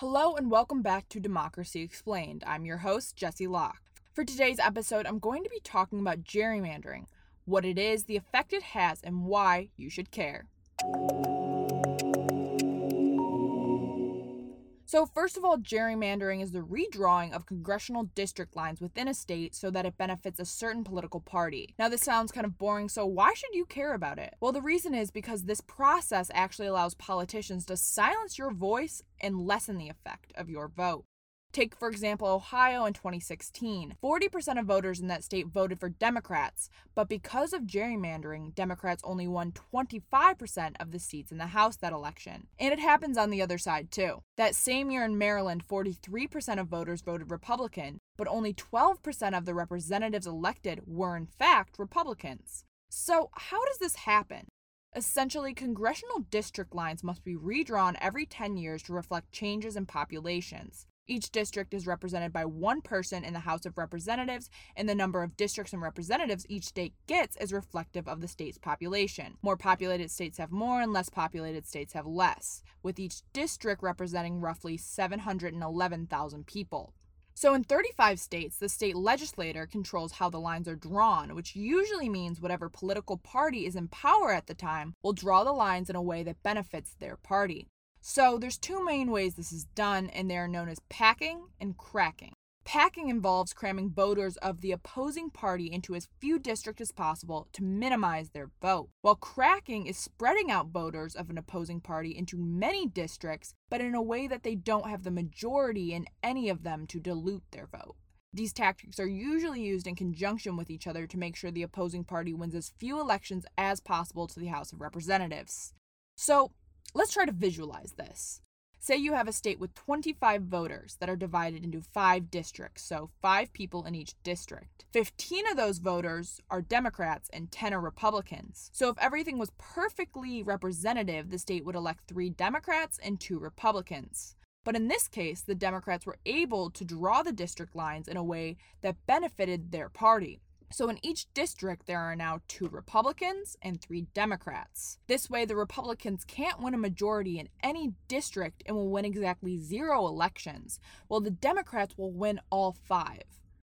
Hello and welcome back to Democracy Explained. I'm your host, Jesse Locke. For today's episode, I'm going to be talking about gerrymandering, what it is, the effect it has, and why you should care. So, first of all, gerrymandering is the redrawing of congressional district lines within a state so that it benefits a certain political party. Now, this sounds kind of boring, so why should you care about it? Well, the reason is because this process actually allows politicians to silence your voice and lessen the effect of your vote. Take, for example, Ohio in 2016. 40% of voters in that state voted for Democrats, but because of gerrymandering, Democrats only won 25% of the seats in the House that election. And it happens on the other side, too. That same year in Maryland, 43% of voters voted Republican, but only 12% of the representatives elected were, in fact, Republicans. So, how does this happen? Essentially, congressional district lines must be redrawn every 10 years to reflect changes in populations. Each district is represented by one person in the House of Representatives, and the number of districts and representatives each state gets is reflective of the state's population. More populated states have more, and less populated states have less, with each district representing roughly 711,000 people. So, in 35 states, the state legislature controls how the lines are drawn, which usually means whatever political party is in power at the time will draw the lines in a way that benefits their party. So there's two main ways this is done, and they are known as packing and cracking. Packing involves cramming voters of the opposing party into as few districts as possible to minimize their vote, while cracking is spreading out voters of an opposing party into many districts, but in a way that they don't have the majority in any of them to dilute their vote. These tactics are usually used in conjunction with each other to make sure the opposing party wins as few elections as possible to the House of Representatives. So, Let's try to visualize this. Say you have a state with 25 voters that are divided into five districts, so five people in each district. 15 of those voters are Democrats and 10 are Republicans. So if everything was perfectly representative, the state would elect three Democrats and two Republicans. But in this case, the Democrats were able to draw the district lines in a way that benefited their party. So in each district, there are now two Republicans and three Democrats. This way, the Republicans can't win a majority in any district and will win exactly zero elections, while the Democrats will win all five.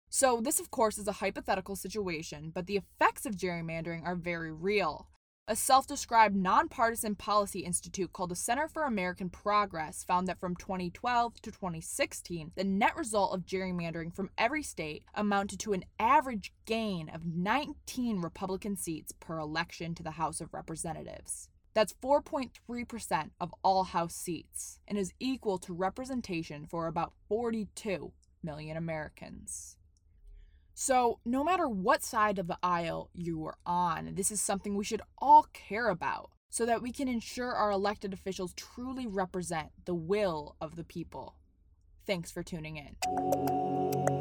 So, this, of course, is a hypothetical situation, but the effects of gerrymandering are very real. A self described nonpartisan policy institute called the Center for American Progress found that from 2012 to 2016, the net result of gerrymandering from every state amounted to an average gain of 19 Republican seats per election to the House of Representatives. That's 4.3% of all House seats and is equal to representation for about 42 million Americans. So, no matter what side of the aisle you are on, this is something we should all care about so that we can ensure our elected officials truly represent the will of the people. Thanks for tuning in.